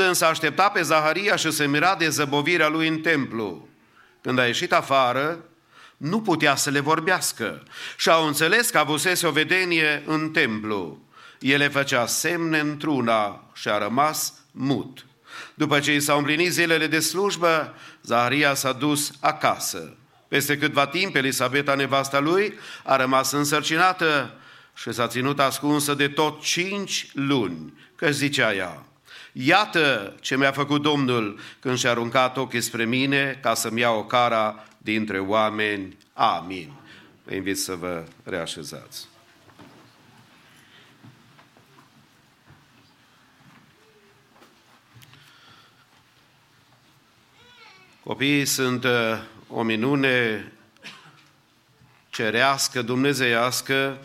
însă aștepta pe Zaharia și se mira de zăbovirea lui în templu. Când a ieșit afară, nu putea să le vorbească și au înțeles că avusese o vedenie în templu. El făcea semne într-una și a rămas mut. După ce i s-au împlinit zilele de slujbă, Zaharia s-a dus acasă. Peste câtva timp, Elisabeta, nevasta lui, a rămas însărcinată și s-a ținut ascunsă de tot cinci luni, că zicea ea, Iată ce mi-a făcut Domnul când și-a aruncat ochii spre mine ca să-mi ia o cara dintre oameni. Amin. Vă invit să vă reașezați. Copiii sunt uh, o minune cerească, dumnezeiască,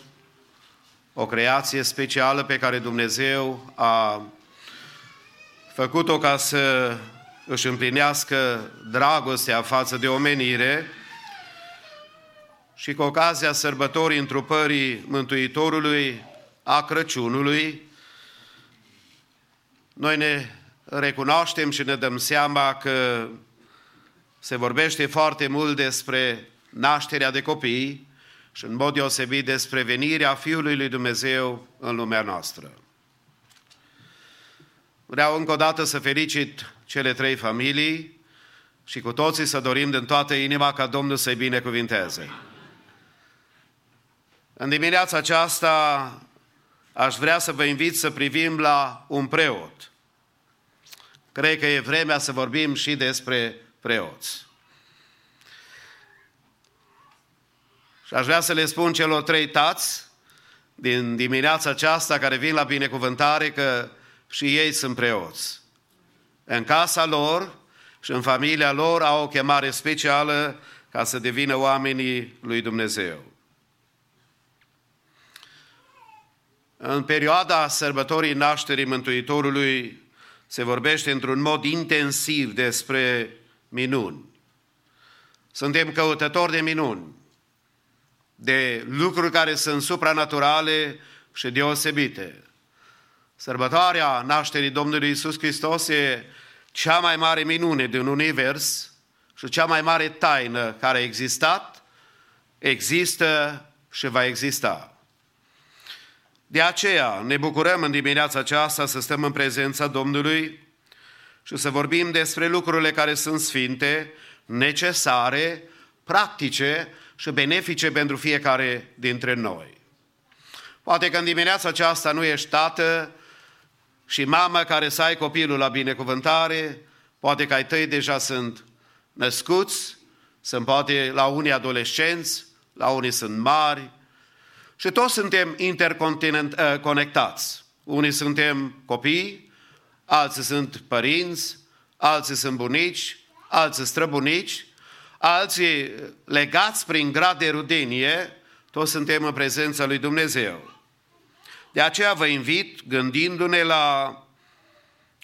o creație specială pe care Dumnezeu a făcut-o ca să își împlinească dragostea față de omenire și cu ocazia sărbătorii întrupării Mântuitorului a Crăciunului, noi ne recunoaștem și ne dăm seama că se vorbește foarte mult despre nașterea de copii și în mod deosebit despre venirea Fiului lui Dumnezeu în lumea noastră. Vreau încă o dată să felicit cele trei familii și cu toții să dorim din toată inima ca Domnul să-i binecuvinteze. În dimineața aceasta aș vrea să vă invit să privim la un preot. Cred că e vremea să vorbim și despre preoți. Și aș vrea să le spun celor trei tați din dimineața aceasta care vin la binecuvântare că și ei sunt preoți. În casa lor și în familia lor au o chemare specială ca să devină oamenii lui Dumnezeu. În perioada sărbătorii nașterii Mântuitorului se vorbește într-un mod intensiv despre minuni. Suntem căutători de minuni, de lucruri care sunt supranaturale și deosebite. Sărbătoarea nașterii Domnului Isus Hristos e cea mai mare minune din univers și cea mai mare taină care a existat, există și va exista. De aceea ne bucurăm în dimineața aceasta să stăm în prezența Domnului și să vorbim despre lucrurile care sunt sfinte, necesare, practice și benefice pentru fiecare dintre noi. Poate că în dimineața aceasta nu ești tată și mamă care să ai copilul la binecuvântare, poate că ai tăi deja sunt născuți, sunt poate la unii adolescenți, la unii sunt mari și toți suntem interconectați. Unii suntem copii, alții sunt părinți, alții sunt bunici, alții străbunici, alții legați prin grad de rudenie, toți suntem în prezența lui Dumnezeu. De aceea vă invit, gândindu-ne la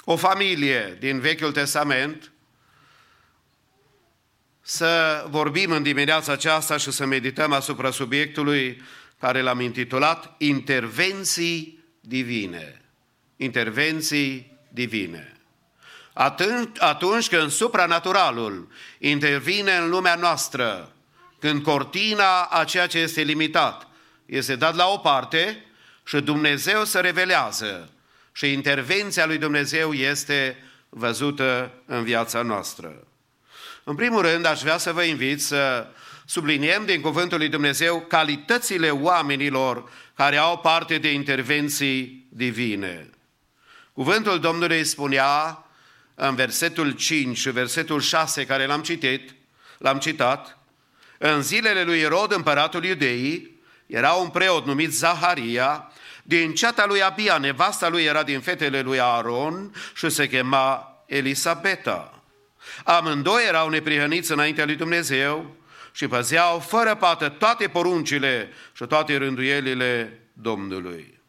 o familie din Vechiul Testament, să vorbim în dimineața aceasta și să medităm asupra subiectului care l-am intitulat Intervenții divine. Intervenții divine. Atunci, atunci când supranaturalul intervine în lumea noastră, când cortina a ceea ce este limitat este dat la o parte și Dumnezeu se revelează și intervenția lui Dumnezeu este văzută în viața noastră. În primul rând, aș vrea să vă invit să subliniem din Cuvântul lui Dumnezeu calitățile oamenilor care au parte de intervenții divine. Cuvântul Domnului spunea în versetul 5 și versetul 6 care l-am citit, l-am citat, în zilele lui Irod, împăratul iudeii, era un preot numit Zaharia, din ceata lui Abia, nevasta lui era din fetele lui Aaron și se chema Elisabeta. Amândoi erau neprihăniți înaintea lui Dumnezeu și păzeau fără pată toate poruncile și toate rânduielile Domnului.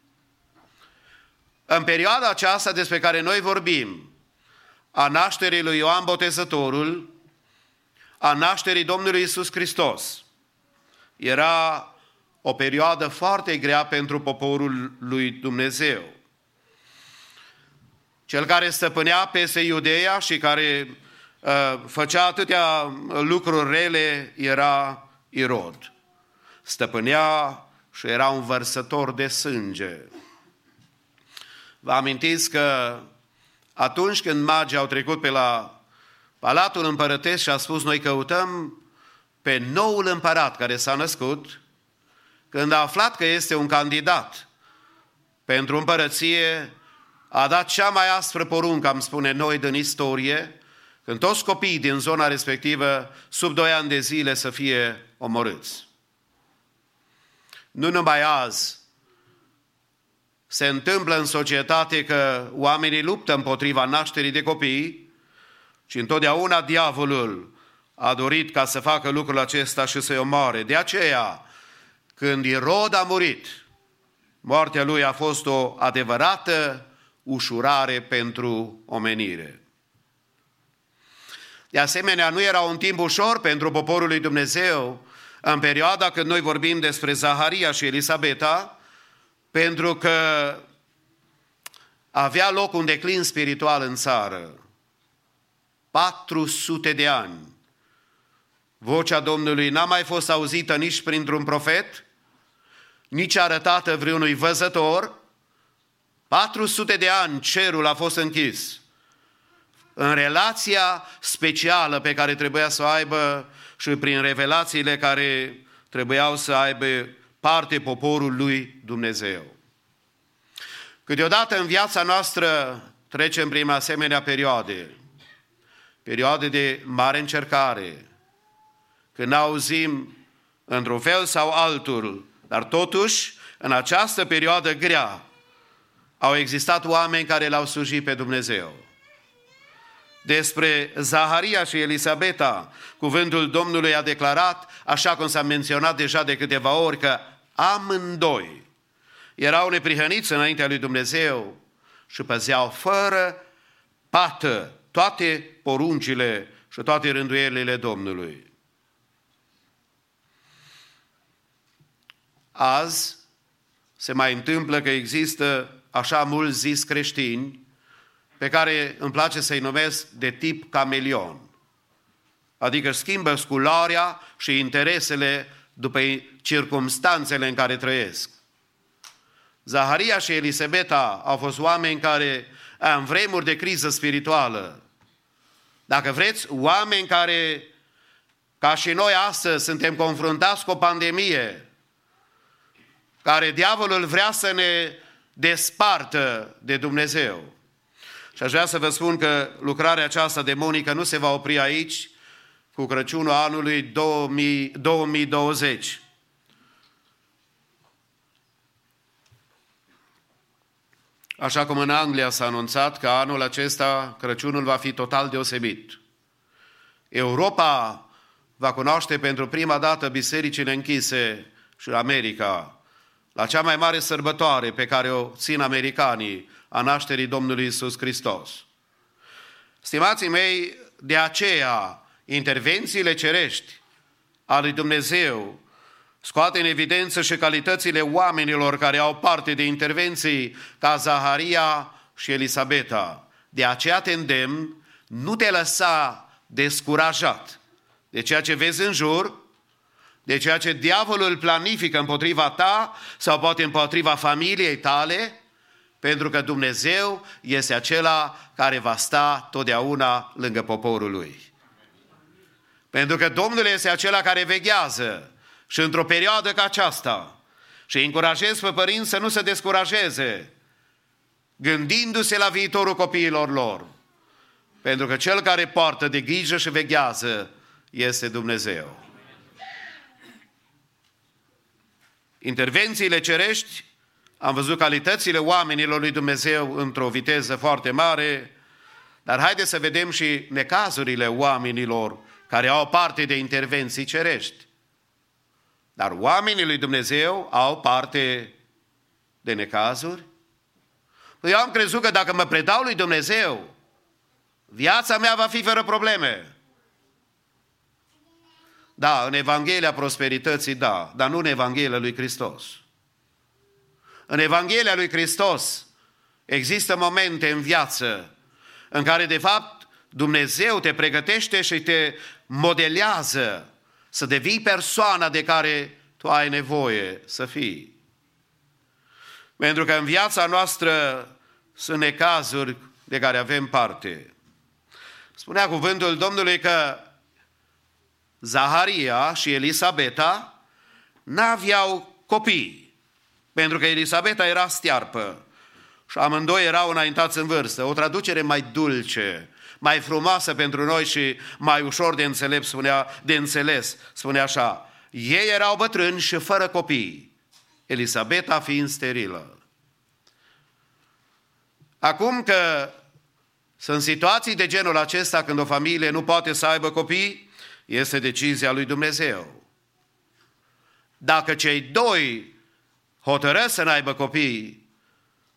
În perioada aceasta despre care noi vorbim, a nașterii lui Ioan Botezătorul, a nașterii Domnului Isus Hristos, era o perioadă foarte grea pentru poporul lui Dumnezeu. cel care stăpânea peste Iudeea și care uh, făcea atâtea lucruri rele era Irod. Stăpânea și era un vărsător de sânge. Vă amintiți că atunci când magii au trecut pe la Palatul Împărătesc și a spus noi căutăm pe noul împărat care s-a născut, când a aflat că este un candidat pentru împărăție, a dat cea mai aspră poruncă, am spune noi, din istorie, când toți copiii din zona respectivă, sub doi ani de zile, să fie omorâți. Nu numai azi se întâmplă în societate că oamenii luptă împotriva nașterii de copii, și întotdeauna diavolul a dorit ca să facă lucrul acesta și să-i omoare. De aceea, când Irod a murit, moartea lui a fost o adevărată ușurare pentru omenire. De asemenea, nu era un timp ușor pentru poporul lui Dumnezeu în perioada când noi vorbim despre Zaharia și Elisabeta, pentru că avea loc un declin spiritual în țară. 400 de ani. Vocea Domnului n-a mai fost auzită nici printr-un profet, nici arătată vreunui văzător. 400 de ani cerul a fost închis în relația specială pe care trebuia să o aibă și prin revelațiile care trebuiau să aibă parte poporul lui Dumnezeu. Câteodată în viața noastră trecem prin asemenea perioade, perioade de mare încercare, când auzim într-un fel sau altul, dar totuși în această perioadă grea au existat oameni care l-au slujit pe Dumnezeu despre Zaharia și Elisabeta, cuvântul Domnului a declarat, așa cum s-a menționat deja de câteva ori, că amândoi erau neprihăniți înaintea lui Dumnezeu și păzeau fără pată toate poruncile și toate rânduierile Domnului. Azi se mai întâmplă că există așa mulți zis creștini pe care îmi place să-i numesc de tip camelion. Adică schimbă sculoarea și interesele după circumstanțele în care trăiesc. Zaharia și Elisabeta au fost oameni care, în vremuri de criză spirituală, dacă vreți, oameni care, ca și noi astăzi, suntem confruntați cu o pandemie, care diavolul vrea să ne despartă de Dumnezeu. Și aș vrea să vă spun că lucrarea aceasta demonică nu se va opri aici cu Crăciunul anului 2000, 2020. Așa cum în Anglia s-a anunțat că anul acesta Crăciunul va fi total deosebit. Europa va cunoaște pentru prima dată bisericile închise și America, la cea mai mare sărbătoare pe care o țin americanii, a nașterii Domnului Isus Hristos. Stimații mei, de aceea intervențiile cerești ale lui Dumnezeu scoate în evidență și calitățile oamenilor care au parte de intervenții ca Zaharia și Elisabeta. De aceea te îndemn, nu te lăsa descurajat de ceea ce vezi în jur, de ceea ce diavolul planifică împotriva ta sau poate împotriva familiei tale, pentru că Dumnezeu este acela care va sta totdeauna lângă poporul lui. Pentru că Domnul este acela care veghează și într-o perioadă ca aceasta și încurajez pe părinți să nu se descurajeze, gândindu-se la viitorul copiilor lor. Pentru că cel care poartă de grijă și veghează este Dumnezeu. Intervențiile cerești am văzut calitățile oamenilor lui Dumnezeu într-o viteză foarte mare, dar haideți să vedem și necazurile oamenilor care au parte de intervenții cerești. Dar oamenii lui Dumnezeu au parte de necazuri? Păi eu am crezut că dacă mă predau lui Dumnezeu, viața mea va fi fără probleme. Da, în Evanghelia prosperității, da, dar nu în Evanghelia lui Hristos. În Evanghelia lui Hristos Există momente în viață în care, de fapt, Dumnezeu te pregătește și te modelează să devii persoana de care tu ai nevoie să fii. Pentru că în viața noastră sunt necazuri de care avem parte. Spunea cuvântul Domnului că Zaharia și Elisabeta n-aveau copii, pentru că Elisabeta era stiarpă și amândoi erau înaintați în vârstă. O traducere mai dulce, mai frumoasă pentru noi și mai ușor de înțeles, spunea, de înțeles, spunea așa. Ei erau bătrâni și fără copii, Elisabeta fiind sterilă. Acum că sunt situații de genul acesta când o familie nu poate să aibă copii, este decizia lui Dumnezeu. Dacă cei doi hotărăsc să n-aibă copii,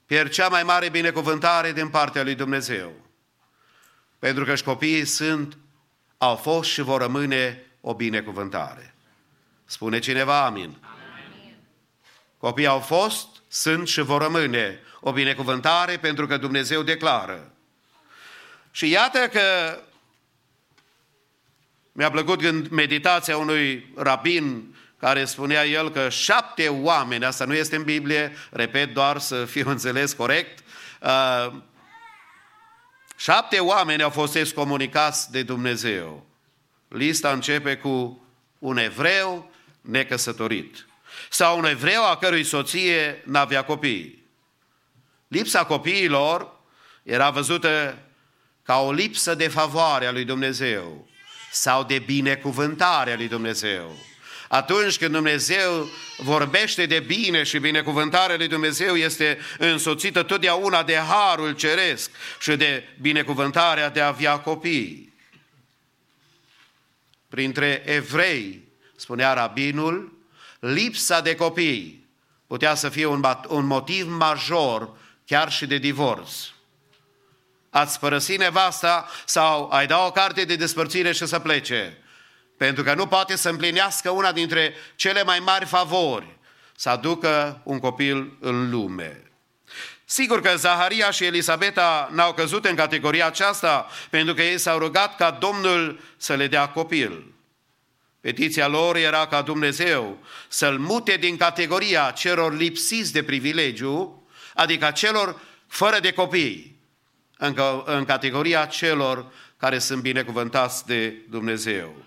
pierd cea mai mare binecuvântare din partea lui Dumnezeu. Pentru că și copiii sunt, au fost și vor rămâne o binecuvântare. Spune cineva amin. amin. Copiii au fost, sunt și vor rămâne o binecuvântare pentru că Dumnezeu declară. Și iată că mi-a plăcut când meditația unui rabin care spunea el că șapte oameni, asta nu este în Biblie, repet doar să fiu înțeles corect, uh, șapte oameni au fost excomunicați de Dumnezeu. Lista începe cu un evreu necăsătorit sau un evreu a cărui soție n-avea copii. Lipsa copiilor era văzută ca o lipsă de favoare a lui Dumnezeu sau de binecuvântare a lui Dumnezeu. Atunci când Dumnezeu vorbește de bine și binecuvântarea lui Dumnezeu este însoțită totdeauna de harul ceresc și de binecuvântarea de a avea copii. Printre evrei, spunea rabinul, lipsa de copii putea să fie un, un motiv major chiar și de divorț. Ați părăsi nevasta sau ai da o carte de despărțire și să plece. Pentru că nu poate să împlinească una dintre cele mai mari favori, să aducă un copil în lume. Sigur că Zaharia și Elisabeta n-au căzut în categoria aceasta pentru că ei s-au rugat ca Domnul să le dea copil. Petiția lor era ca Dumnezeu să-l mute din categoria celor lipsiți de privilegiu, adică celor fără de copii, în, în categoria celor care sunt binecuvântați de Dumnezeu.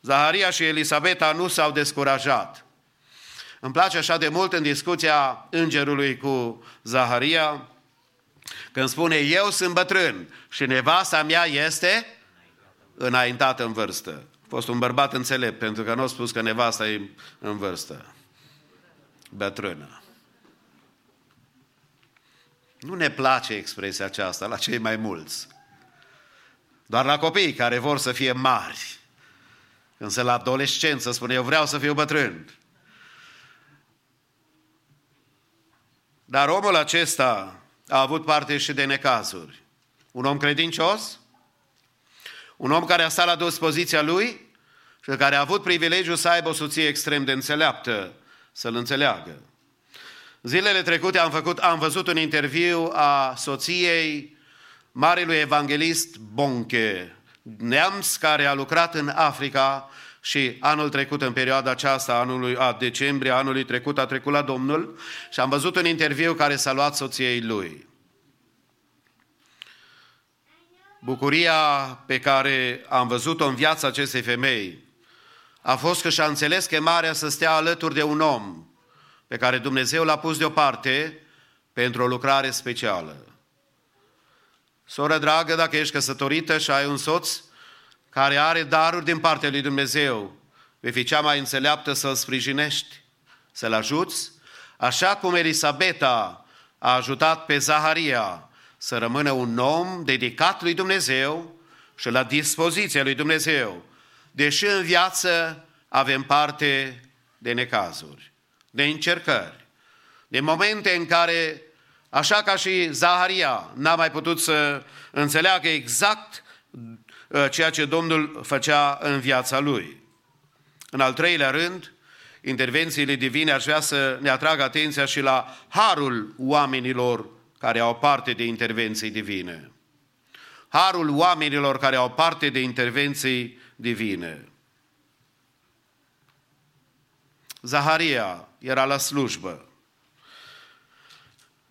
Zaharia și Elisabeta nu s-au descurajat. Îmi place așa de mult în discuția îngerului cu Zaharia, când spune, eu sunt bătrân și nevasta mea este înaintată în vârstă. A fost un bărbat înțelept, pentru că nu a spus că nevasta e în vârstă. Bătrână. Nu ne place expresia aceasta la cei mai mulți. Doar la copiii care vor să fie mari. Însă la adolescență spune, eu vreau să fiu bătrân. Dar omul acesta a avut parte și de necazuri. Un om credincios, un om care a stat la dispoziția lui și care a avut privilegiul să aibă o soție extrem de înțeleaptă, să-l înțeleagă. Zilele trecute am, făcut, am văzut un interviu a soției marelui evanghelist Bonche, neamț care a lucrat în Africa și anul trecut, în perioada aceasta, anului, a decembrie anului trecut, a trecut la Domnul și am văzut un interviu care s-a luat soției lui. Bucuria pe care am văzut-o în viața acestei femei a fost că și-a înțeles chemarea să stea alături de un om pe care Dumnezeu l-a pus deoparte pentru o lucrare specială. Soră dragă, dacă ești căsătorită și ai un soț care are daruri din partea lui Dumnezeu, vei fi cea mai înțeleaptă să-l sprijinești, să-l ajuți, așa cum Elisabeta a ajutat pe Zaharia să rămână un om dedicat lui Dumnezeu și la dispoziția lui Dumnezeu, deși în viață avem parte de necazuri de încercări, de momente în care, așa ca și Zaharia, n-a mai putut să înțeleagă exact uh, ceea ce Domnul făcea în viața lui. În al treilea rând, intervențiile divine aș vrea să ne atragă atenția și la harul oamenilor care au parte de intervenții divine. Harul oamenilor care au parte de intervenții divine. Zaharia era la slujbă.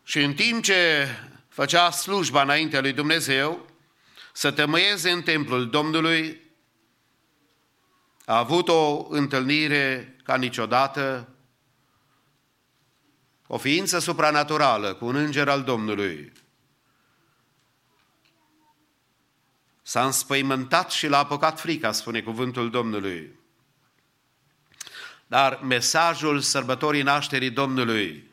Și în timp ce făcea slujba înaintea lui Dumnezeu, să tămăieze în templul Domnului, a avut o întâlnire ca niciodată, o ființă supranaturală cu un înger al Domnului. S-a înspăimântat și l-a apucat frica, spune cuvântul Domnului. Dar mesajul sărbătorii nașterii Domnului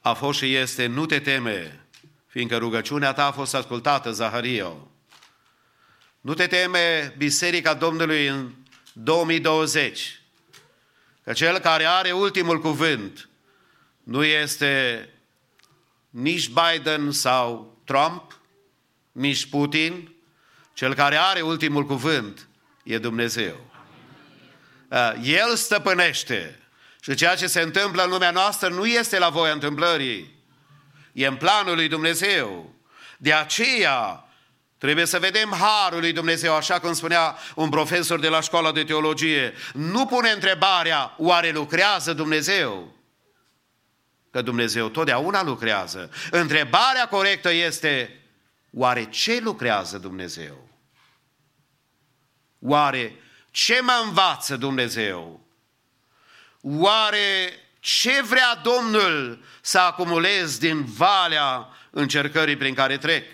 a fost și este nu te teme, fiindcă rugăciunea ta a fost ascultată, Zahario. Nu te teme Biserica Domnului în 2020, că cel care are ultimul cuvânt nu este nici Biden sau Trump, nici Putin, cel care are ultimul cuvânt e Dumnezeu. Uh, El stăpânește. Și ceea ce se întâmplă în lumea noastră nu este la voia întâmplării. E în planul lui Dumnezeu. De aceea trebuie să vedem harul lui Dumnezeu, așa cum spunea un profesor de la școala de teologie. Nu pune întrebarea, oare lucrează Dumnezeu? Că Dumnezeu totdeauna lucrează. Întrebarea corectă este, oare ce lucrează Dumnezeu? Oare ce mă învață Dumnezeu? Oare ce vrea Domnul să acumulez din valea încercării prin care trec?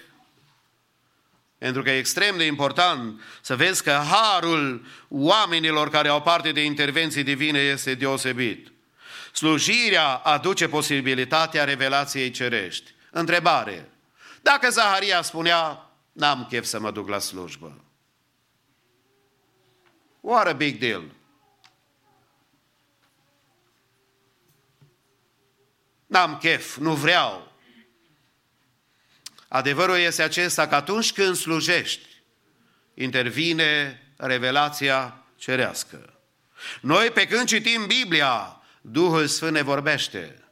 Pentru că e extrem de important să vezi că harul oamenilor care au parte de intervenții divine este deosebit. Slujirea aduce posibilitatea revelației cerești. Întrebare. Dacă Zaharia spunea, n-am chef să mă duc la slujbă. What a big deal. N-am chef, nu vreau. Adevărul este acesta că atunci când slujești, intervine revelația cerească. Noi, pe când citim Biblia, Duhul Sfânt ne vorbește.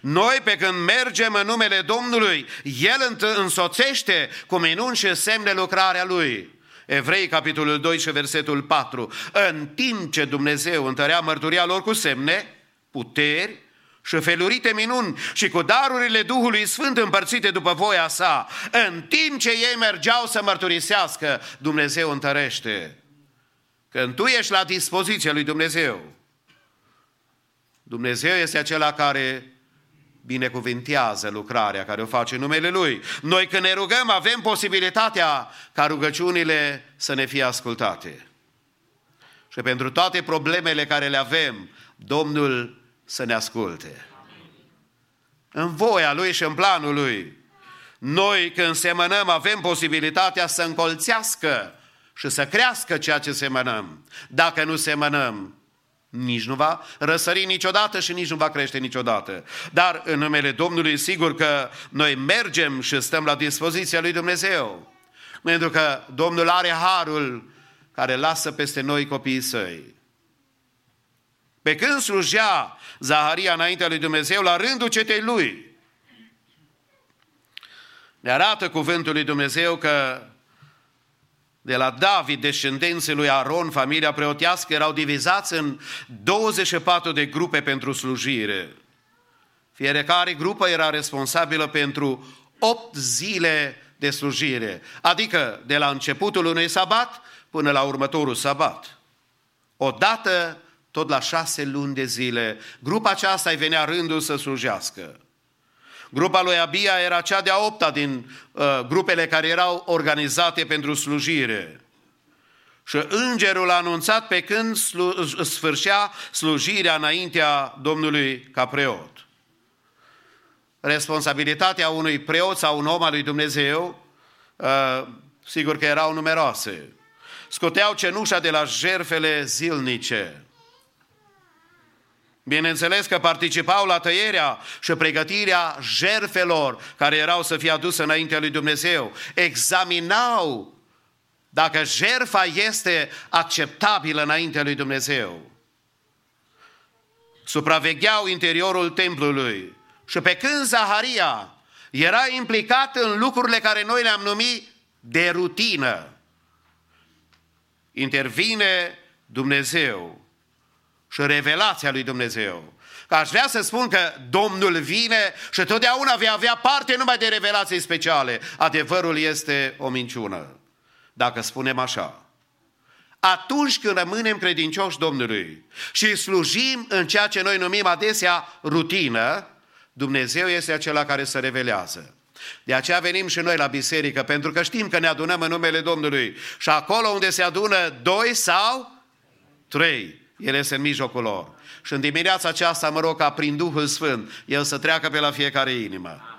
Noi, pe când mergem în numele Domnului, El însoțește cu minuni și semne lucrarea Lui. Evrei, capitolul 2 și versetul 4. În timp ce Dumnezeu întărea mărturia lor cu semne, puteri și felurite minuni și cu darurile Duhului Sfânt împărțite după voia sa, în timp ce ei mergeau să mărturisească, Dumnezeu întărește. Când tu ești la dispoziția lui Dumnezeu, Dumnezeu este acela care binecuvintează lucrarea care o face în numele Lui. Noi când ne rugăm avem posibilitatea ca rugăciunile să ne fie ascultate. Și pentru toate problemele care le avem, Domnul să ne asculte. În voia Lui și în planul Lui. Noi când semănăm avem posibilitatea să încolțească și să crească ceea ce semănăm. Dacă nu semănăm, nici nu va răsări niciodată și nici nu va crește niciodată. Dar în numele Domnului, sigur că noi mergem și stăm la dispoziția lui Dumnezeu. Pentru că Domnul are harul care lasă peste noi copiii săi. Pe când slujea Zaharia înaintea lui Dumnezeu, la rândul cetei lui, ne arată cuvântul lui Dumnezeu că de la David, descendenții lui Aron, familia preotească, erau divizați în 24 de grupe pentru slujire. Fiecare grupă era responsabilă pentru 8 zile de slujire, adică de la începutul unui sabat până la următorul sabat. Odată, tot la șase luni de zile, grupa aceasta îi venea rândul să slujească. Grupa lui Abia era cea de-a opta din uh, grupele care erau organizate pentru slujire. Și îngerul a anunțat pe când slu- sfârșea slujirea înaintea Domnului ca preot. Responsabilitatea unui preot sau un om al lui Dumnezeu, uh, sigur că erau numeroase. Scoteau cenușa de la jerfele zilnice Bineînțeles că participau la tăierea și pregătirea jerfelor care erau să fie aduse înaintea lui Dumnezeu. Examinau dacă jerfa este acceptabilă înaintea lui Dumnezeu. Supravegheau interiorul templului. Și pe când Zaharia era implicat în lucrurile care noi le-am numit de rutină, intervine Dumnezeu și revelația lui Dumnezeu. Că aș vrea să spun că Domnul vine și totdeauna vei avea parte numai de revelații speciale. Adevărul este o minciună, dacă spunem așa. Atunci când rămânem credincioși Domnului și slujim în ceea ce noi numim adesea rutină, Dumnezeu este acela care se revelează. De aceea venim și noi la biserică, pentru că știm că ne adunăm în numele Domnului. Și acolo unde se adună doi sau trei, El este în mijlocul lor. Și în dimineața aceasta mă rog ca prin Duhul Sfânt El să treacă pe la fiecare inimă. Amen.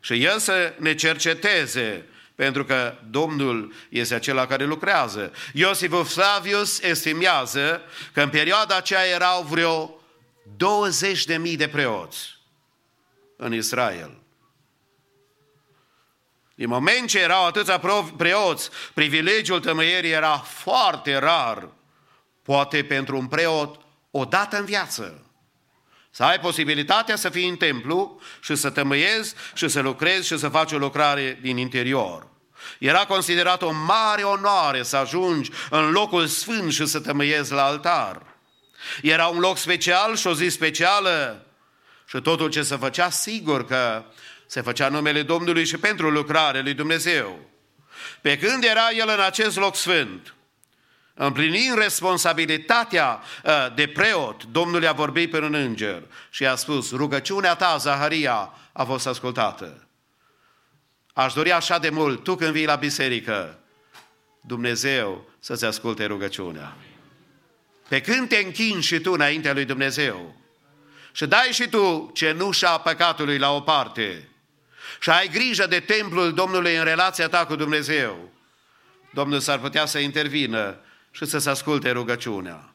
Și El să ne cerceteze, pentru că Domnul este acela care lucrează. Iosif Flavius estimează că în perioada aceea erau vreo 20 de mii de preoți în Israel. Din moment ce erau atâția preoți, privilegiul tămâierii era foarte rar, poate pentru un preot o dată în viață. Să ai posibilitatea să fii în templu și să tămâiezi și să lucrezi și să faci o lucrare din interior. Era considerat o mare onoare să ajungi în locul sfânt și să tămâiezi la altar. Era un loc special și o zi specială și totul ce se făcea, sigur că se făcea numele Domnului și pentru lucrarea lui Dumnezeu. Pe când era el în acest loc sfânt, împlinind responsabilitatea ă, de preot, Domnul i-a vorbit pe un înger și i-a spus, rugăciunea ta, Zaharia, a fost ascultată. Aș dori așa de mult, tu când vii la biserică, Dumnezeu să-ți asculte rugăciunea. Pe când te închin și tu înaintea lui Dumnezeu și dai și tu cenușa păcatului la o parte și ai grijă de templul Domnului în relația ta cu Dumnezeu, Domnul s-ar putea să intervină și să se asculte rugăciunea.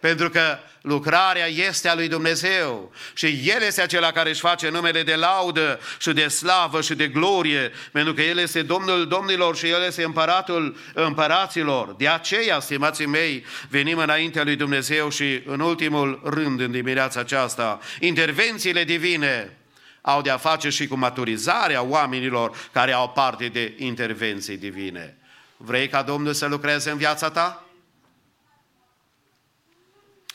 Pentru că lucrarea este a lui Dumnezeu și El este acela care își face numele de laudă și de slavă și de glorie, pentru că El este Domnul Domnilor și El este împăratul împăraților. De aceea, stimații mei, venim înaintea lui Dumnezeu și în ultimul rând în dimineața aceasta, intervențiile divine au de-a face și cu maturizarea oamenilor care au parte de intervenții divine. Vrei ca Domnul să lucreze în viața ta?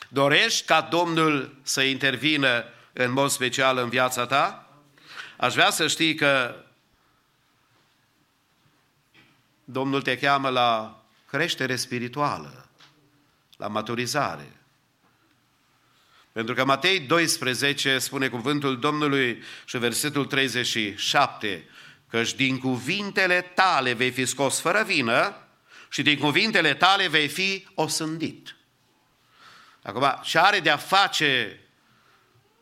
Dorești ca Domnul să intervină în mod special în viața ta? Aș vrea să știi că Domnul te cheamă la creștere spirituală, la maturizare. Pentru că Matei 12 spune cuvântul Domnului și versetul 37, căci din cuvintele tale vei fi scos fără vină și din cuvintele tale vei fi osândit. Acum, ce are de-a face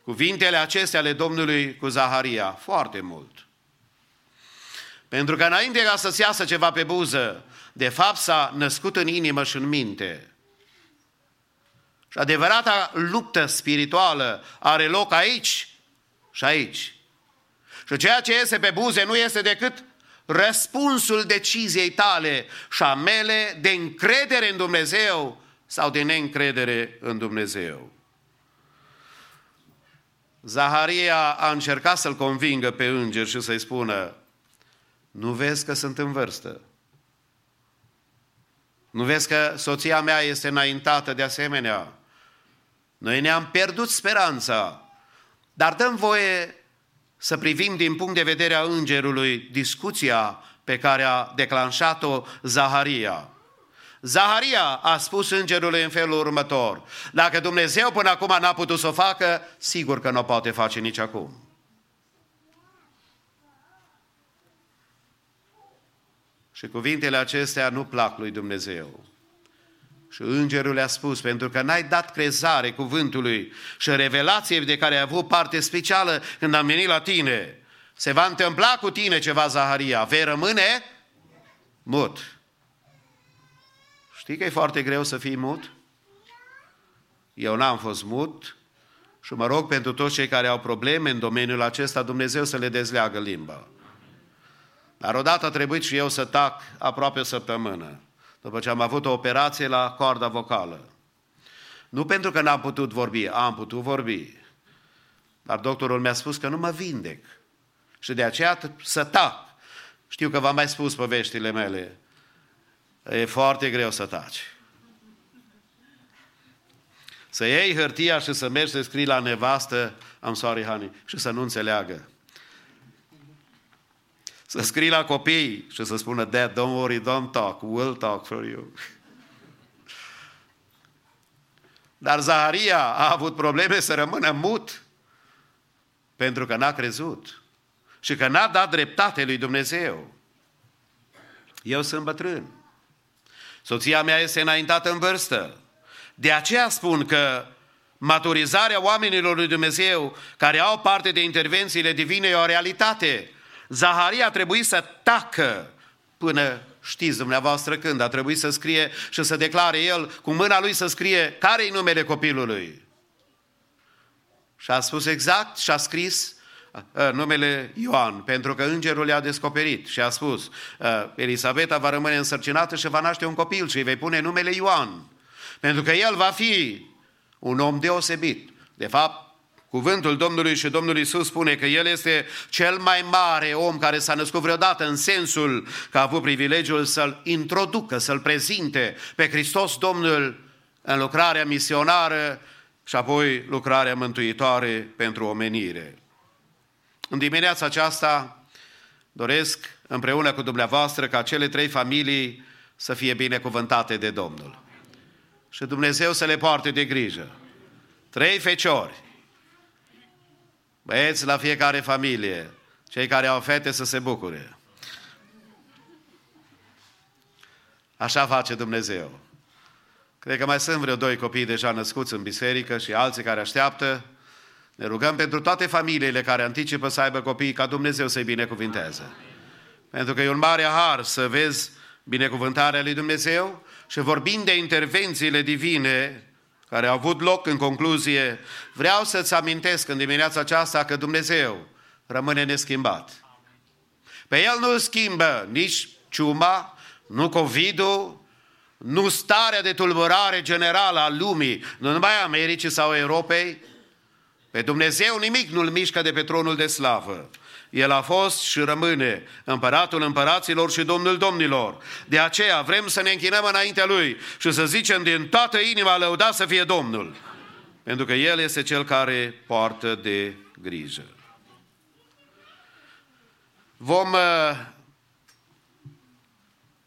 cuvintele acestea ale Domnului cu Zaharia? Foarte mult. Pentru că înainte ca să-ți iasă ceva pe buză, de fapt s-a născut în inimă și în minte. Și adevărata luptă spirituală are loc aici și aici. Și ceea ce este pe buze nu este decât răspunsul deciziei tale și a mele de încredere în Dumnezeu sau de neîncredere în Dumnezeu. Zaharia a încercat să-l convingă pe înger și să-i spună, nu vezi că sunt în vârstă? Nu vezi că soția mea este înaintată de asemenea? Noi ne-am pierdut speranța, dar dăm voie să privim din punct de vedere a îngerului discuția pe care a declanșat-o Zaharia. Zaharia a spus îngerului în felul următor, dacă Dumnezeu până acum n-a putut să o facă, sigur că nu o poate face nici acum. Și cuvintele acestea nu plac lui Dumnezeu. Și îngerul le-a spus, pentru că n-ai dat crezare cuvântului și revelației de care ai avut parte specială când am venit la tine, se va întâmpla cu tine ceva, Zaharia, vei rămâne mut. Știi că e foarte greu să fii mut? Eu n-am fost mut și mă rog pentru toți cei care au probleme în domeniul acesta, Dumnezeu să le dezleagă limba. Dar odată a trebuit și eu să tac aproape o săptămână după ce am avut o operație la corda vocală. Nu pentru că n-am putut vorbi, am putut vorbi. Dar doctorul mi-a spus că nu mă vindec. Și de aceea să tac. Știu că v-am mai spus poveștile mele. E foarte greu să taci. Să iei hârtia și să mergi să scrii la nevastă, am sorry, honey, și să nu înțeleagă. Să scrii la copii și să spună, Dad, don't worry, don't talk, we'll talk for you. Dar Zaharia a avut probleme să rămână mut pentru că n-a crezut și că n-a dat dreptate lui Dumnezeu. Eu sunt bătrân. Soția mea este înaintată în vârstă. De aceea spun că maturizarea oamenilor lui Dumnezeu care au parte de intervențiile divine e o realitate. Zaharia a trebuit să tacă până știți dumneavoastră când, a trebuit să scrie și să declare el cu mâna lui să scrie care e numele copilului. Și a spus exact și a scris uh, numele Ioan, pentru că îngerul i-a descoperit și a spus uh, Elisabeta va rămâne însărcinată și va naște un copil și îi vei pune numele Ioan. Pentru că el va fi un om deosebit. De fapt, Cuvântul Domnului și Domnul Isus spune că El este cel mai mare om care s-a născut vreodată în sensul că a avut privilegiul să-L introducă, să-L prezinte pe Hristos Domnul în lucrarea misionară și apoi lucrarea mântuitoare pentru omenire. În dimineața aceasta doresc împreună cu dumneavoastră ca cele trei familii să fie binecuvântate de Domnul. Și Dumnezeu să le poarte de grijă. Trei feciori, Băieți la fiecare familie, cei care au fete să se bucure. Așa face Dumnezeu. Cred că mai sunt vreo doi copii deja născuți în biserică și alții care așteaptă. Ne rugăm pentru toate familiile care anticipă să aibă copii, ca Dumnezeu să-i binecuvinteze. Pentru că e un mare har să vezi binecuvântarea lui Dumnezeu și vorbind de intervențiile divine, care au avut loc în concluzie, vreau să-ți amintesc în dimineața aceasta că Dumnezeu rămâne neschimbat. Pe El nu schimbă nici ciuma, nu COVID-ul, nu starea de tulburare generală a lumii, nu numai a Americii sau Europei. Pe Dumnezeu nimic nu-L mișcă de pe tronul de slavă. El a fost și rămâne împăratul împăraților și domnul domnilor. De aceea vrem să ne închinăm înaintea Lui și să zicem din toată inima lăudat să fie Domnul. Pentru că El este Cel care poartă de grijă. Vom uh,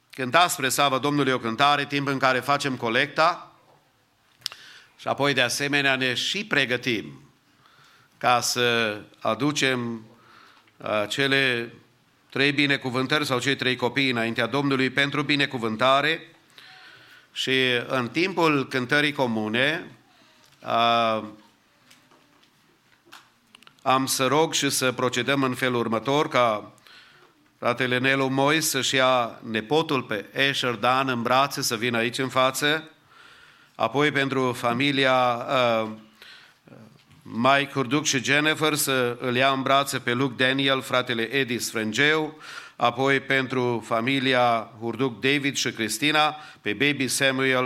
cânta spre slavă Domnului o cântare, timp în care facem colecta și apoi de asemenea ne și pregătim ca să aducem cele trei binecuvântări sau cei trei copii înaintea Domnului pentru binecuvântare. Și în timpul cântării comune am să rog și să procedăm în felul următor ca fratele Nelu Moi să-și ia nepotul pe Esher Dan în brațe să vină aici în față, apoi pentru familia uh, Mike Hurduc și Jennifer să îl ia în brațe pe Luke Daniel, fratele Edi Sfrângeu, apoi pentru familia Hurduc David și Cristina, pe baby Samuel,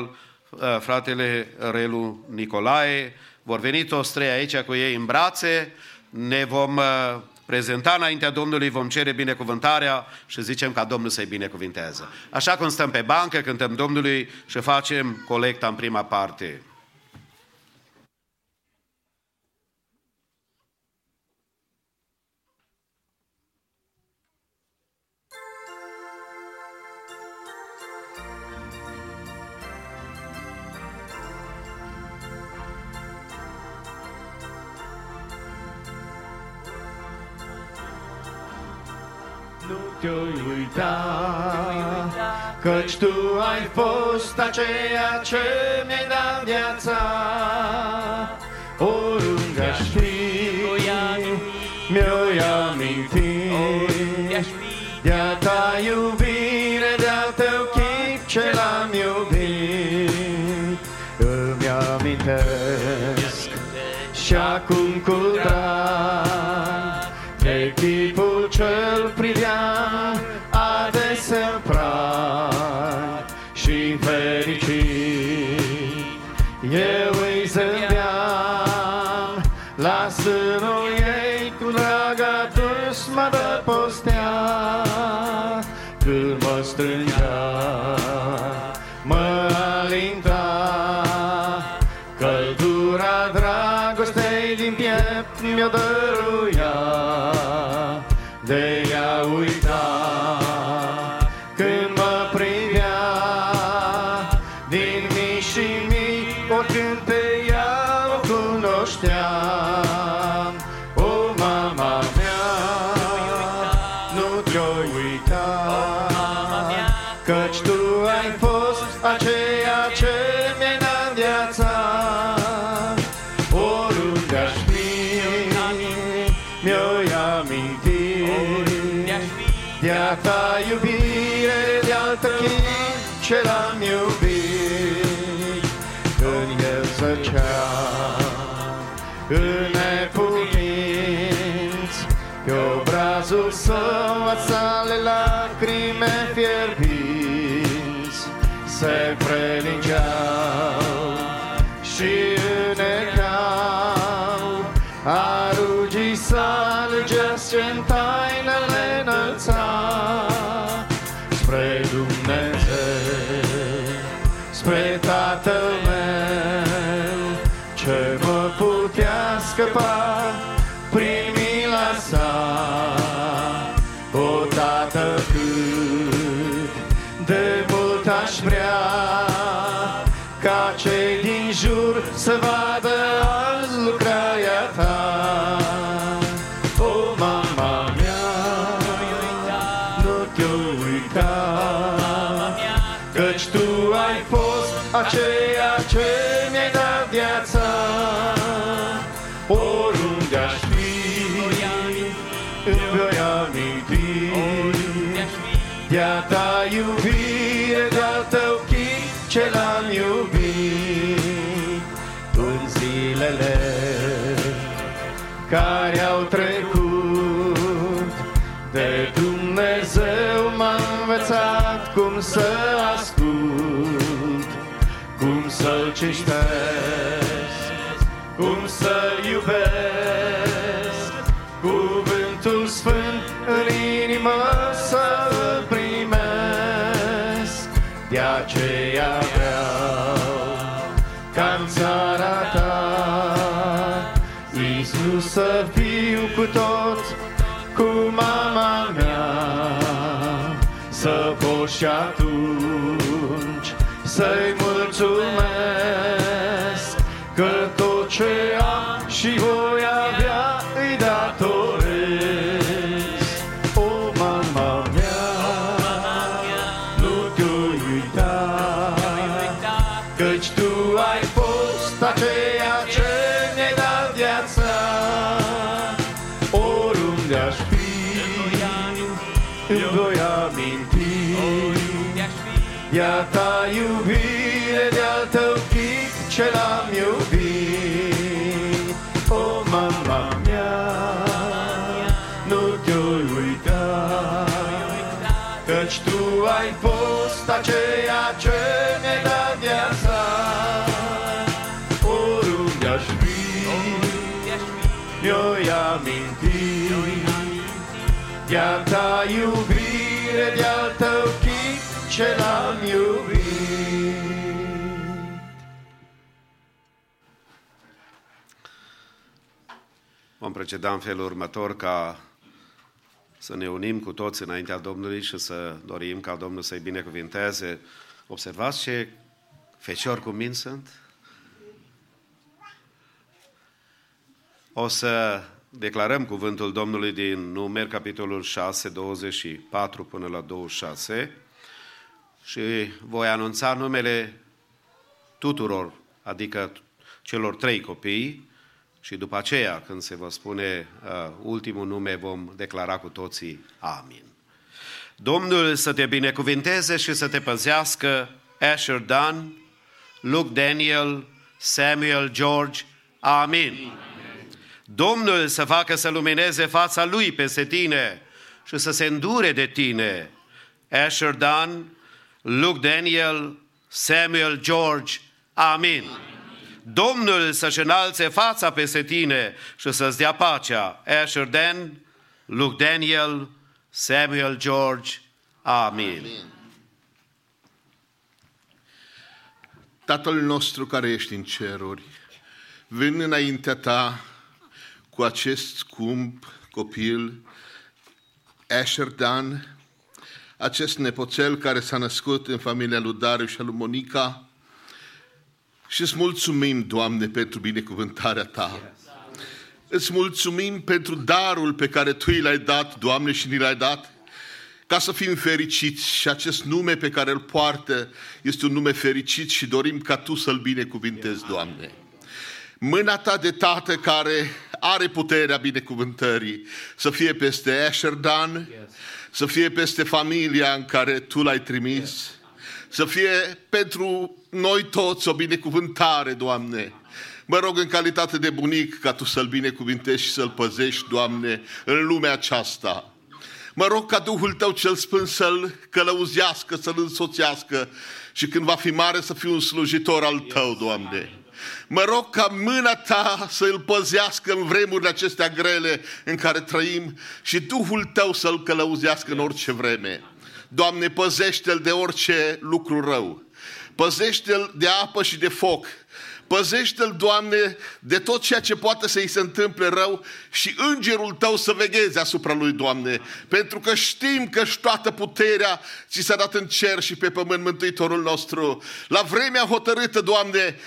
uh, fratele Relu Nicolae. Vor veni toți trei aici cu ei în brațe, ne vom uh, prezenta înaintea Domnului, vom cere binecuvântarea și zicem ca Domnul să-i binecuvintează. Așa cum stăm pe bancă, cântăm Domnului și facem colecta în prima parte. Te-oi uita, Căci Tu ai fost aceea ce mi-ai dat viața. Oriunde aș fi, mi-o aminti, De-a Ta iubire, de ea uita. De-a ta iubire, și atunci să-i mulțumesc, că tot ce am și voi De-a ta iubire, de-al tău chip ce l-am iubit Vom proceda în felul următor ca să ne unim cu toți înaintea Domnului și să dorim ca Domnul să-i binecuvinteze. Observați ce feciori cu min sunt? O să declarăm cuvântul Domnului din Numer, capitolul 6, 24 până la 26 și voi anunța numele tuturor, adică celor trei copii, și după aceea, când se va spune uh, ultimul nume, vom declara cu toții Amin. Domnul să te binecuvinteze și să te păzească, Asher Dan, Luke Daniel, Samuel George, Amin. Amin. Domnul să facă să lumineze fața Lui peste tine și să se îndure de tine, Asher Dan, Luke Daniel, Samuel George, Amin. Amin. Domnul să-și înalțe fața peste tine și să-ți dea pacea. Asher Dan, Luke Daniel, Samuel George, Amin. Tatăl nostru care ești în ceruri, vin înaintea ta cu acest scump copil, Asher Dan, acest nepoțel care s-a născut în familia lui Darius și a lui Monica, și îți mulțumim, Doamne, pentru binecuvântarea Ta. Îți mulțumim pentru darul pe care Tu l-ai dat, Doamne, și ni l-ai dat ca să fim fericiți și acest nume pe care îl poartă este un nume fericit și dorim ca Tu să-l binecuvintezi, Doamne. Mâna Ta de Tată care are puterea binecuvântării să fie peste Asherdan, să fie peste familia în care Tu l-ai trimis, să fie pentru noi toți o binecuvântare, Doamne. Mă rog în calitate de bunic ca Tu să-L binecuvintezi și să-L păzești, Doamne, în lumea aceasta. Mă rog ca Duhul Tău cel Sfânt să-L călăuzească, să-L însoțească și când va fi mare să fiu un slujitor al Tău, Doamne. Mă rog ca mâna Ta să îl păzească în vremurile acestea grele în care trăim și Duhul Tău să-l călăuzească în orice vreme. Doamne, păzește-l de orice lucru rău. Păzește-l de apă și de foc. Păzește-l, Doamne, de tot ceea ce poate să-i se întâmple rău și îngerul Tău să vegheze asupra lui, Doamne. Pentru că știm că și toată puterea ți s-a dat în cer și pe pământ Mântuitorul nostru. La vremea hotărâtă, Doamne,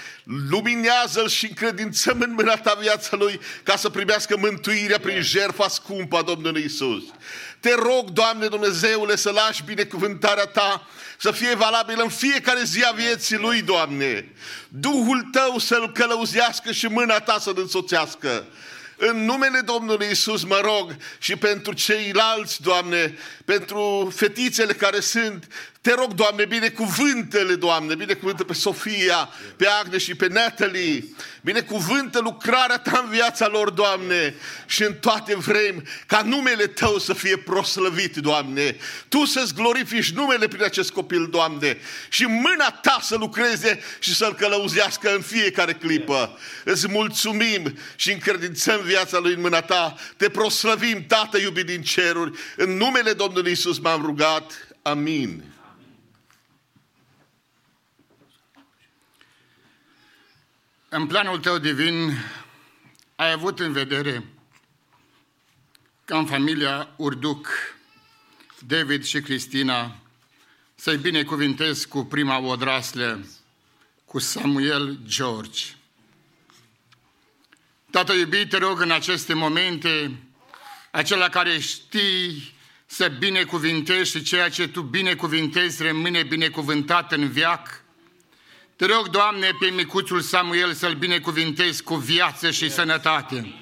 luminează-l și încredințăm în mâna Ta viața lui ca să primească mântuirea prin jertfa scumpă a Domnului Isus. Te rog, Doamne Dumnezeule, să lași binecuvântarea Ta să fie valabilă în fiecare zi a vieții Lui, Doamne. Duhul Tău să-L călăuzească și mâna Ta să-L însoțească. În numele Domnului Isus mă rog și pentru ceilalți, Doamne, pentru fetițele care sunt, te rog, Doamne, binecuvântele, Doamne, binecuvântă pe Sofia, pe Agnes și pe Natalie, binecuvântă lucrarea Ta în viața lor, Doamne, și în toate vrem ca numele Tău să fie proslăvit, Doamne. Tu să-ți glorifici numele prin acest copil, Doamne, și mâna Ta să lucreze și să-L călăuzească în fiecare clipă. Îți mulțumim și încredințăm viața Lui în mâna Ta. Te proslăvim, Tată iubit din ceruri. În numele Domnului Isus m-am rugat. Amin. În planul tău divin ai avut în vedere ca în familia Urduc, David și Cristina, să-i binecuvintez cu prima odraslă, cu Samuel George. Tată iubit, te rog în aceste momente, acela care știi să binecuvintezi și ceea ce tu binecuvintezi rămâne binecuvântat în viac, te rog, Doamne, pe micuțul Samuel să-l binecuvintezi cu viață și sănătate.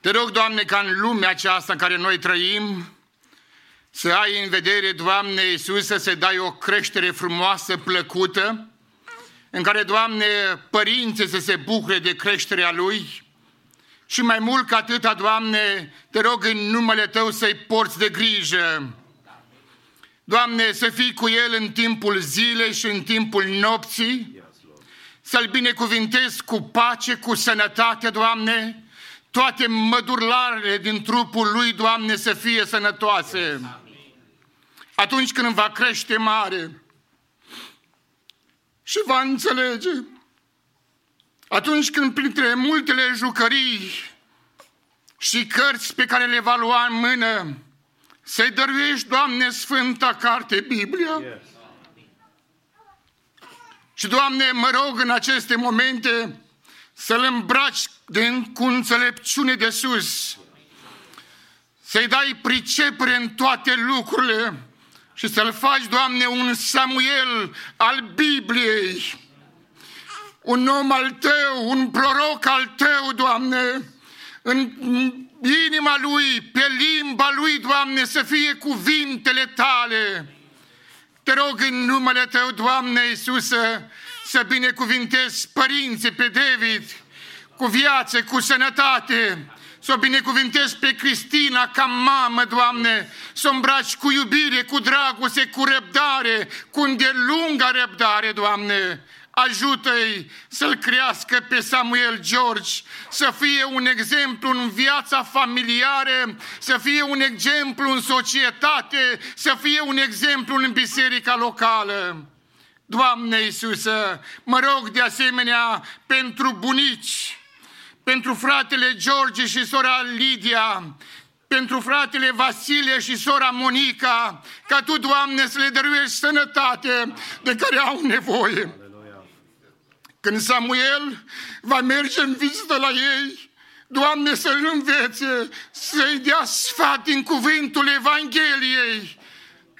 Te rog, Doamne, ca în lumea aceasta în care noi trăim, să ai în vedere, Doamne Iisus, să se dai o creștere frumoasă, plăcută, în care, Doamne, părinții să se bucure de creșterea Lui și mai mult ca atâta, Doamne, te rog în numele Tău să-i porți de grijă, Doamne, să fii cu El în timpul zilei și în timpul nopții, să-L binecuvintezi cu pace, cu sănătate, Doamne, toate mădurlarele din trupul Lui, Doamne, să fie sănătoase. Atunci când va crește mare și va înțelege, atunci când printre multele jucării și cărți pe care le va lua în mână, să-i dăruiești, Doamne, Sfânta Carte, Biblia. Yes. Și, Doamne, mă rog în aceste momente să-L îmbraci de, cu înțelepciune de sus, să-i dai pricepere în toate lucrurile și să-L faci, Doamne, un Samuel al Bibliei, un om al Tău, un proroc al Tău, Doamne, în inima lui, pe limba lui, Doamne, să fie cuvintele tale. Te rog în numele Tău, Doamne Iisusă, să binecuvintezi părinții pe David cu viață, cu sănătate, să o binecuvintezi pe Cristina ca mamă, Doamne, să o îmbraci cu iubire, cu dragoste, cu răbdare, cu îndelungă răbdare, Doamne. Ajută-i să-l crească pe Samuel George, să fie un exemplu în viața familiară, să fie un exemplu în societate, să fie un exemplu în biserica locală. Doamne Iisusă, mă rog de asemenea pentru bunici, pentru fratele George și sora Lidia, pentru fratele Vasile și sora Monica, ca Tu, Doamne, să le dăruiești sănătate de care au nevoie. Când Samuel va merge în vizită la ei, Doamne, să-l învețe, să-i dea sfat din cuvântul Evangheliei.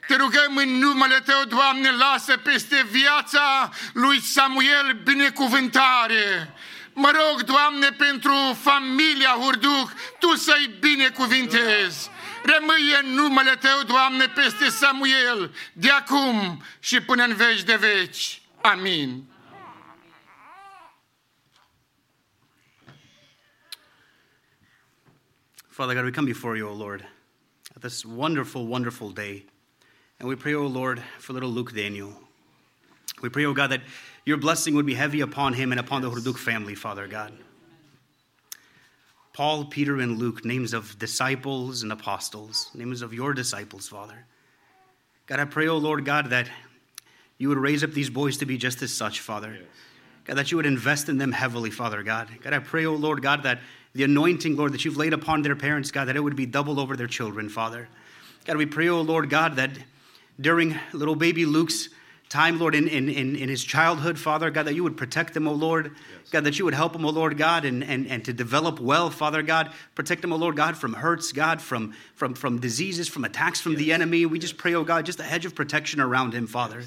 Te rugăm în numele Tău, Doamne, lasă peste viața lui Samuel binecuvântare Mă rog, Doamne, pentru familia Hurduc, Tu să-i binecuvintezi. Rămâie în numele Tău, Doamne, peste Samuel, de acum și până în veci de veci. Amin. Father God, we come before you, O Lord, at this wonderful, wonderful day. And we pray, O Lord, for little Luke Daniel. We pray, O God, that your blessing would be heavy upon him and upon the Hurduk family, Father God. Paul, Peter, and Luke, names of disciples and apostles, names of your disciples, Father. God, I pray, O Lord God, that you would raise up these boys to be just as such, Father. Yes. God, that you would invest in them heavily, Father God. God, I pray, O Lord God, that the anointing, Lord, that you've laid upon their parents, God, that it would be doubled over their children, Father. God, we pray, O Lord God, that during little baby Luke's time, Lord, in, in, in his childhood, Father God, that you would protect them, O Lord. Yes. God, that you would help him, O Lord God, and, and, and to develop well, Father God. Protect him, O Lord God, from hurts, God, from, from, from diseases, from attacks from yes. the enemy. We just pray, O God, just a hedge of protection around him, Father.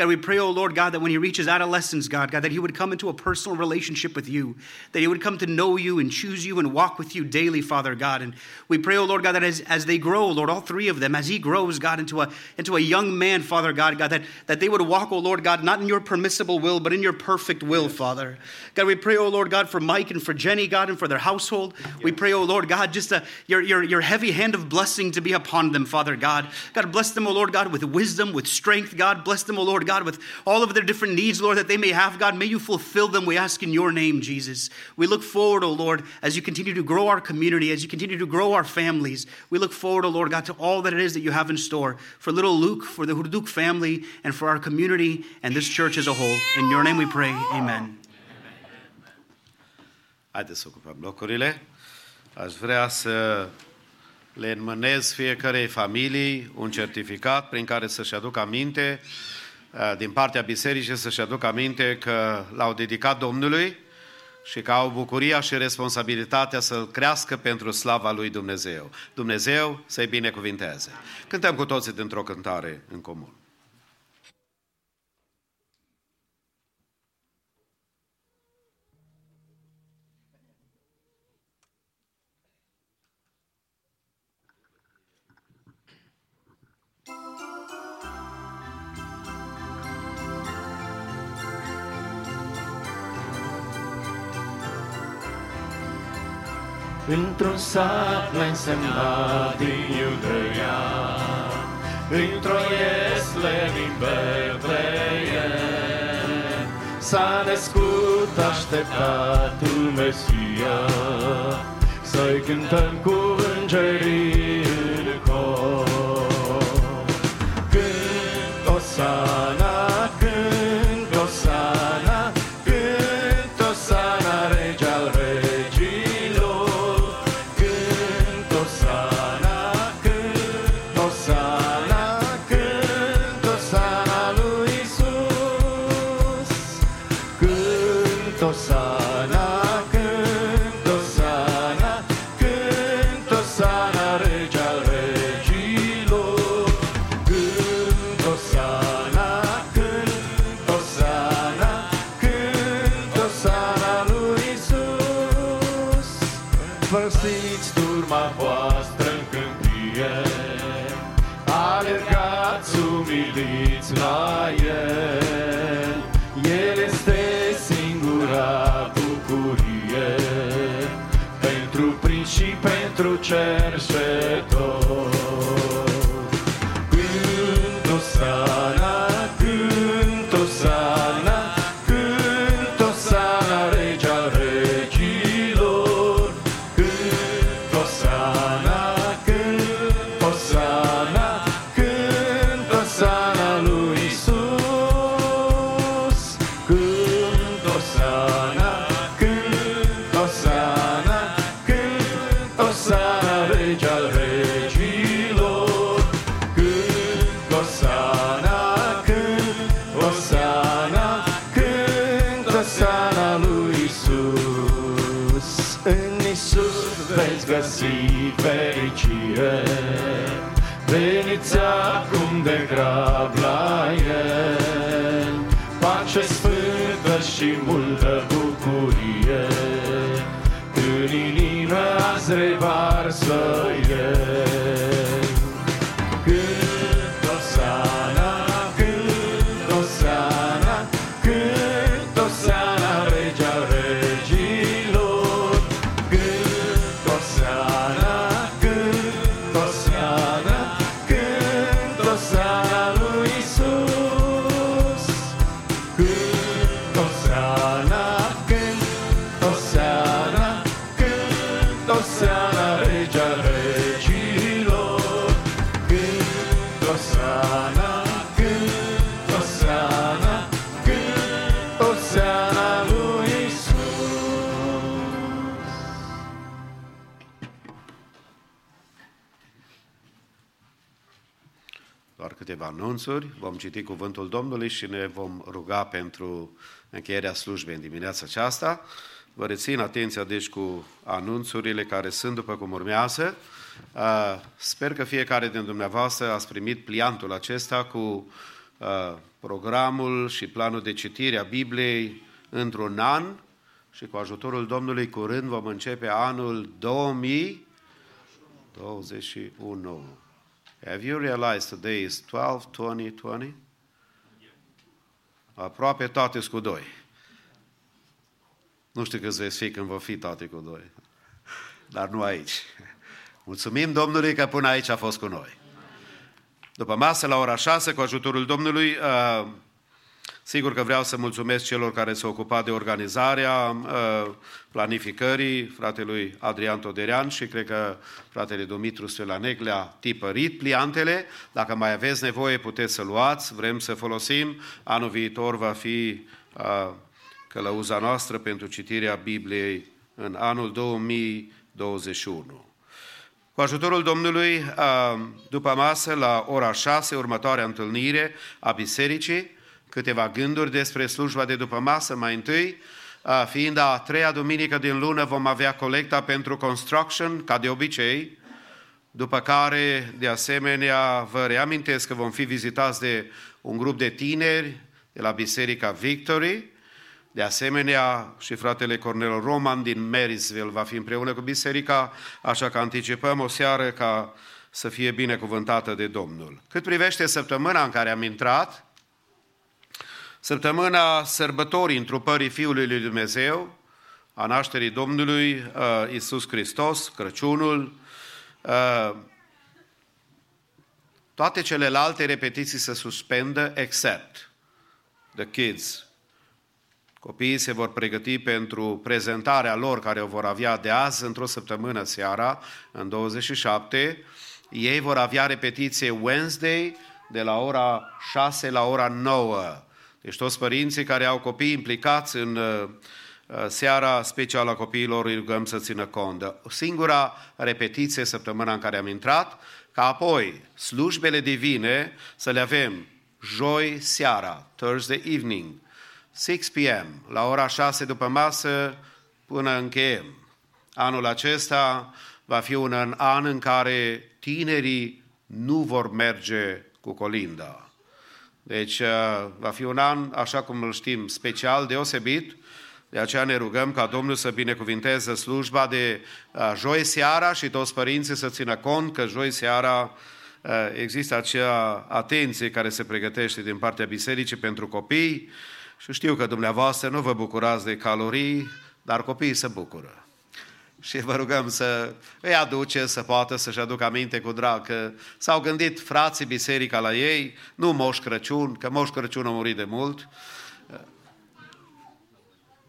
God, we pray, oh Lord God, that when he reaches adolescence, God, God, that he would come into a personal relationship with you, that he would come to know you and choose you and walk with you daily, Father God. And we pray, oh Lord God, that as, as they grow, Lord, all three of them, as he grows, God, into a, into a young man, Father God, God, that, that they would walk, oh Lord God, not in your permissible will, but in your perfect will, Father. God, we pray, oh Lord God, for Mike and for Jenny, God, and for their household. We pray, oh Lord God, just a, your, your, your heavy hand of blessing to be upon them, Father God. God, bless them, oh Lord God, with wisdom, with strength, God. Bless them, oh Lord God, with all of their different needs, Lord, that they may have, God. May you fulfill them, we ask in your name, Jesus. We look forward, oh Lord, as you continue to grow our community, as you continue to grow our families. We look forward, oh Lord God, to all that it is that you have in store for little Luke, for the Hurduk family, and for our community and this church as a whole. In your name we pray. Amen. Haideți să ocupăm locurile. Aș vrea să le înmânez fiecarei familii un certificat prin care să-și aducă aminte din partea bisericii să-și aducă aminte că l-au dedicat Domnului și că au bucuria și responsabilitatea să-l crească pentru slava lui Dumnezeu. Dumnezeu să-i binecuvinteze. Cântăm cu toții dintr-o cântare în comun. Într-un sat neînsemnat din Iudeia, Într-o iesle din Betleem, S-a născut așteptatul Mesia, Să-i cântăm cu îngerii în cor. Când Osana găsi Văsiți turma voastră în câmpie, Alergați umiliți la El. El este singura bucurie, Pentru prinși și pentru cerșetor. Anunțuri, vom citi cuvântul Domnului și ne vom ruga pentru încheierea slujbei în dimineața aceasta. Vă rețin atenția deci cu anunțurile care sunt după cum urmează. Uh, Sper că fiecare din dumneavoastră ați primit pliantul acesta cu uh, programul și planul de citire a Bibliei într-un an și cu ajutorul Domnului curând vom începe anul 2021. Have you realized today is 12, 20, 20? Aproape toate cu doi. Nu știu câți veți fi când vă fi toate cu doi. Dar nu aici. Mulțumim Domnului că până aici a fost cu noi. După masă, la ora 6, cu ajutorul Domnului, uh, sigur că vreau să mulțumesc celor care s-au ocupat de organizarea uh, planificării, fratelui Adrian Toderean și cred că fratele Dumitru Stelanec le-a tipărit pliantele. Dacă mai aveți nevoie, puteți să luați, vrem să folosim. Anul viitor va fi uh, călăuza noastră pentru citirea Bibliei în anul 2021. Cu ajutorul Domnului, după masă, la ora 6, următoarea întâlnire a bisericii, câteva gânduri despre slujba de după masă. Mai întâi, fiind a treia duminică din lună, vom avea colecta pentru construction, ca de obicei, după care, de asemenea, vă reamintesc că vom fi vizitați de un grup de tineri de la Biserica Victory, de asemenea, și fratele Cornel Roman din Marysville va fi împreună cu biserica, așa că anticipăm o seară ca să fie binecuvântată de Domnul. Cât privește săptămâna în care am intrat, săptămâna sărbătorii întrupării Fiului lui Dumnezeu, a nașterii Domnului uh, Isus Hristos, Crăciunul, uh, toate celelalte repetiții se suspendă, except the kids Copiii se vor pregăti pentru prezentarea lor care o vor avea de azi într-o săptămână seara, în 27. Ei vor avea repetiție Wednesday de la ora 6 la ora 9. Deci toți părinții care au copii implicați în uh, seara specială a copiilor îi rugăm să țină cont de singura repetiție săptămâna în care am intrat, ca apoi slujbele divine să le avem joi seara, Thursday evening, 6 p.m., la ora 6 după masă, până încheiem. Anul acesta va fi un an în care tinerii nu vor merge cu colinda. Deci uh, va fi un an, așa cum îl știm, special, deosebit, de aceea ne rugăm ca Domnul să binecuvinteze slujba de uh, joi seara și toți părinții să țină cont că joi seara uh, există acea atenție care se pregătește din partea bisericii pentru copii, și știu că dumneavoastră nu vă bucurați de calorii, dar copiii se bucură. Și vă rugăm să îi aduce, să poată să-și aducă aminte cu drag că s-au gândit frații biserica la ei, nu Moș Crăciun, că Moș Crăciun a murit de mult,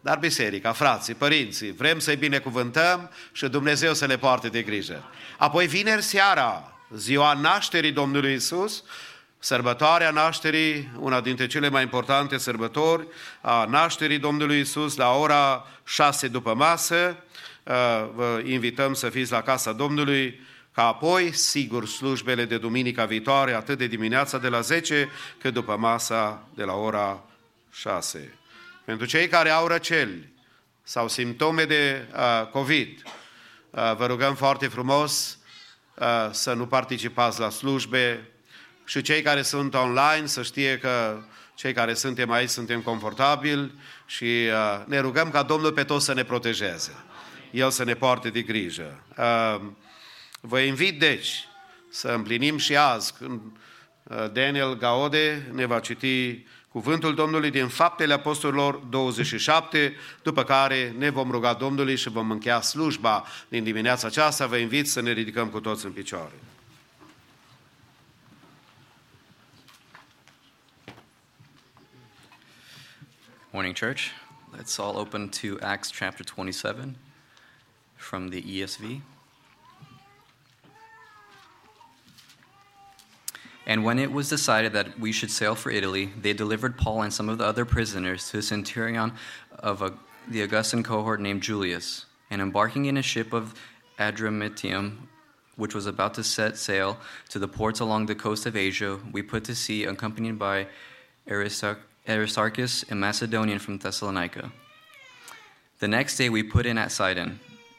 dar biserica, frații, părinții, vrem să-i binecuvântăm și Dumnezeu să le poarte de grijă. Apoi vineri seara, ziua nașterii Domnului Isus, Sărbătoarea nașterii, una dintre cele mai importante sărbători a nașterii Domnului Isus, la ora 6 după masă, vă invităm să fiți la casa Domnului, ca apoi, sigur, slujbele de duminica viitoare, atât de dimineața de la 10, cât după masa de la ora 6. Pentru cei care au răceli sau simptome de uh, COVID, Uh, Vă rugăm foarte frumos uh, să nu participați la slujbe și cei care sunt online să știe că cei care suntem aici suntem confortabili și uh, ne rugăm ca Domnul pe toți să ne protejeze. El să ne poarte de grijă. Uh, Vă invit, deci, să împlinim și azi, când uh, Daniel Gaode ne va citi cuvântul Domnului din Faptele Apostolilor 27, după care ne vom ruga Domnului și vom încheia slujba din dimineața aceasta. Vă invit să ne ridicăm cu toți în picioare. Morning, church. Let's all open to Acts chapter 27 from the ESV. And when it was decided that we should sail for Italy, they delivered Paul and some of the other prisoners to a centurion of a, the Augustan cohort named Julius. And embarking in a ship of Adramyttium, which was about to set sail to the ports along the coast of Asia, we put to sea, accompanied by Aristarchus, a Macedonian from Thessalonica. The next day we put in at Sidon,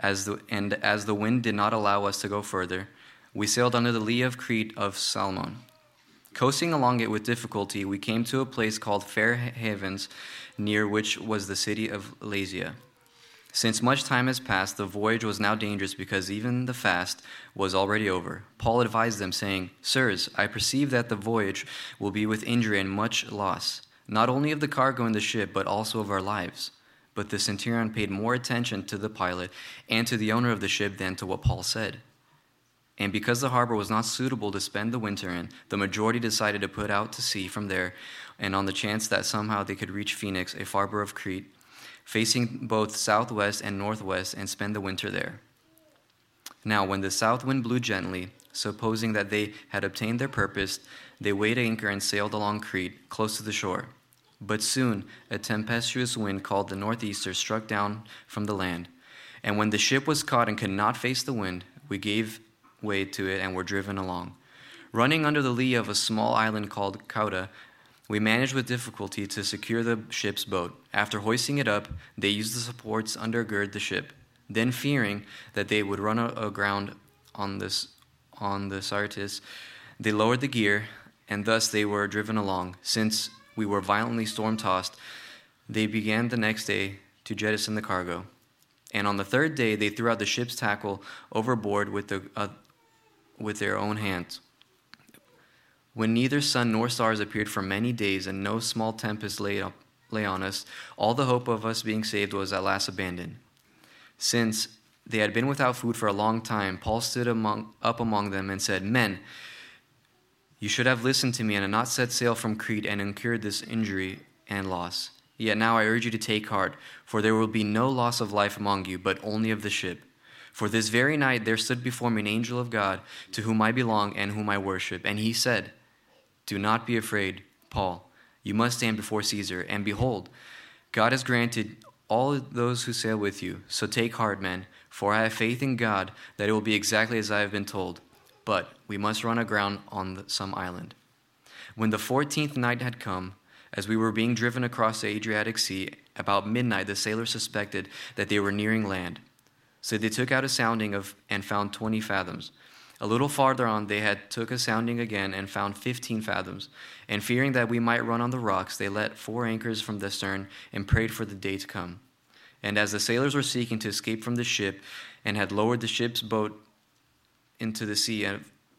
as the, and as the wind did not allow us to go further, we sailed under the lee of Crete of Salmon. Coasting along it with difficulty, we came to a place called Fair Havens, near which was the city of Lasia. Since much time has passed, the voyage was now dangerous because even the fast was already over. Paul advised them, saying, Sirs, I perceive that the voyage will be with injury and much loss, not only of the cargo in the ship, but also of our lives. But the centurion paid more attention to the pilot and to the owner of the ship than to what Paul said. And because the harbor was not suitable to spend the winter in, the majority decided to put out to sea from there, and on the chance that somehow they could reach Phoenix, a harbor of Crete, facing both southwest and northwest, and spend the winter there. Now, when the south wind blew gently, supposing that they had obtained their purpose, they weighed anchor and sailed along Crete, close to the shore. But soon a tempestuous wind called the northeaster struck down from the land. And when the ship was caught and could not face the wind, we gave way to it and were driven along. Running under the lee of a small island called Cauda, we managed with difficulty to secure the ship's boat. After hoisting it up, they used the supports undergird the ship. Then, fearing that they would run aground on this on the Syrtis, they lowered the gear, and thus they were driven along. Since we were violently storm tossed, they began the next day to jettison the cargo. And on the third day, they threw out the ship's tackle overboard with, the, uh, with their own hands. When neither sun nor stars appeared for many days, and no small tempest lay, up, lay on us, all the hope of us being saved was at last abandoned. Since they had been without food for a long time, Paul stood among, up among them and said, Men, you should have listened to me and not set sail from Crete and incurred this injury and loss. Yet now I urge you to take heart, for there will be no loss of life among you, but only of the ship. For this very night there stood before me an angel of God, to whom I belong and whom I worship. And he said, Do not be afraid, Paul. You must stand before Caesar. And behold, God has granted all those who sail with you. So take heart, men, for I have faith in God that it will be exactly as I have been told. But we must run aground on some island. When the fourteenth night had come, as we were being driven across the Adriatic Sea, about midnight the sailors suspected that they were nearing land. So they took out a sounding of and found twenty fathoms. A little farther on they had took a sounding again and found fifteen fathoms. And fearing that we might run on the rocks, they let four anchors from the stern and prayed for the day to come. And as the sailors were seeking to escape from the ship and had lowered the ship's boat into the sea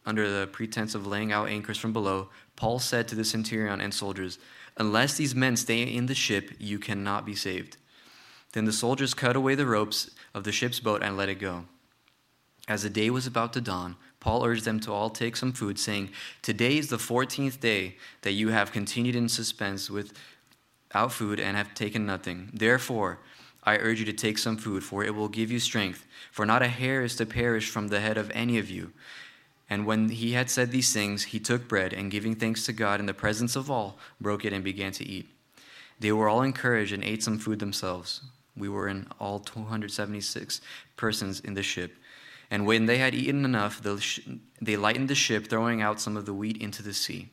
under the pretense of laying out anchors from below, Paul said to the centurion and soldiers, Unless these men stay in the ship, you cannot be saved. Then the soldiers cut away the ropes of the ship's boat and let it go. As the day was about to dawn, Paul urged them to all take some food, saying, Today is the fourteenth day that you have continued in suspense without food and have taken nothing. Therefore, I urge you to take some food, for it will give you strength. For not a hair is to perish from the head of any of you. And when he had said these things, he took bread, and giving thanks to God in the presence of all, broke it and began to eat. They were all encouraged and ate some food themselves. We were in all 276 persons in the ship. And when they had eaten enough, they lightened the ship, throwing out some of the wheat into the sea.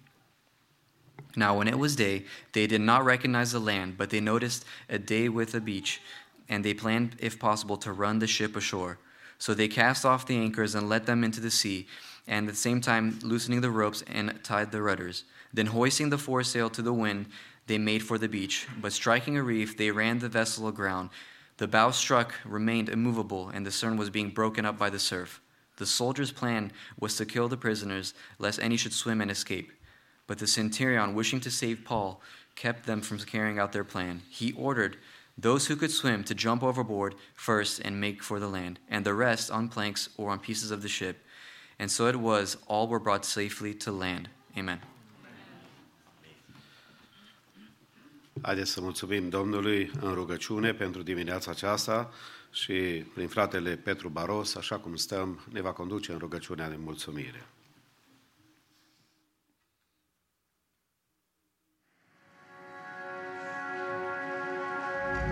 Now, when it was day, they did not recognize the land, but they noticed a day with a beach, and they planned, if possible, to run the ship ashore. So they cast off the anchors and let them into the sea, and at the same time loosening the ropes and tied the rudders. Then, hoisting the foresail to the wind, they made for the beach. But striking a reef, they ran the vessel aground. The bow struck, remained immovable, and the stern was being broken up by the surf. The soldiers' plan was to kill the prisoners, lest any should swim and escape. But the centurion, wishing to save Paul, kept them from carrying out their plan. He ordered those who could swim to jump overboard first and make for the land, and the rest on planks or on pieces of the ship. And so it was, all were brought safely to land. Amen. Haideți să mulțumim Domnului în rugăciune pentru dimineața aceasta și prin fratele Petru Baros, așa cum stăm, ne va conduce în rugăciunea de mulțumire.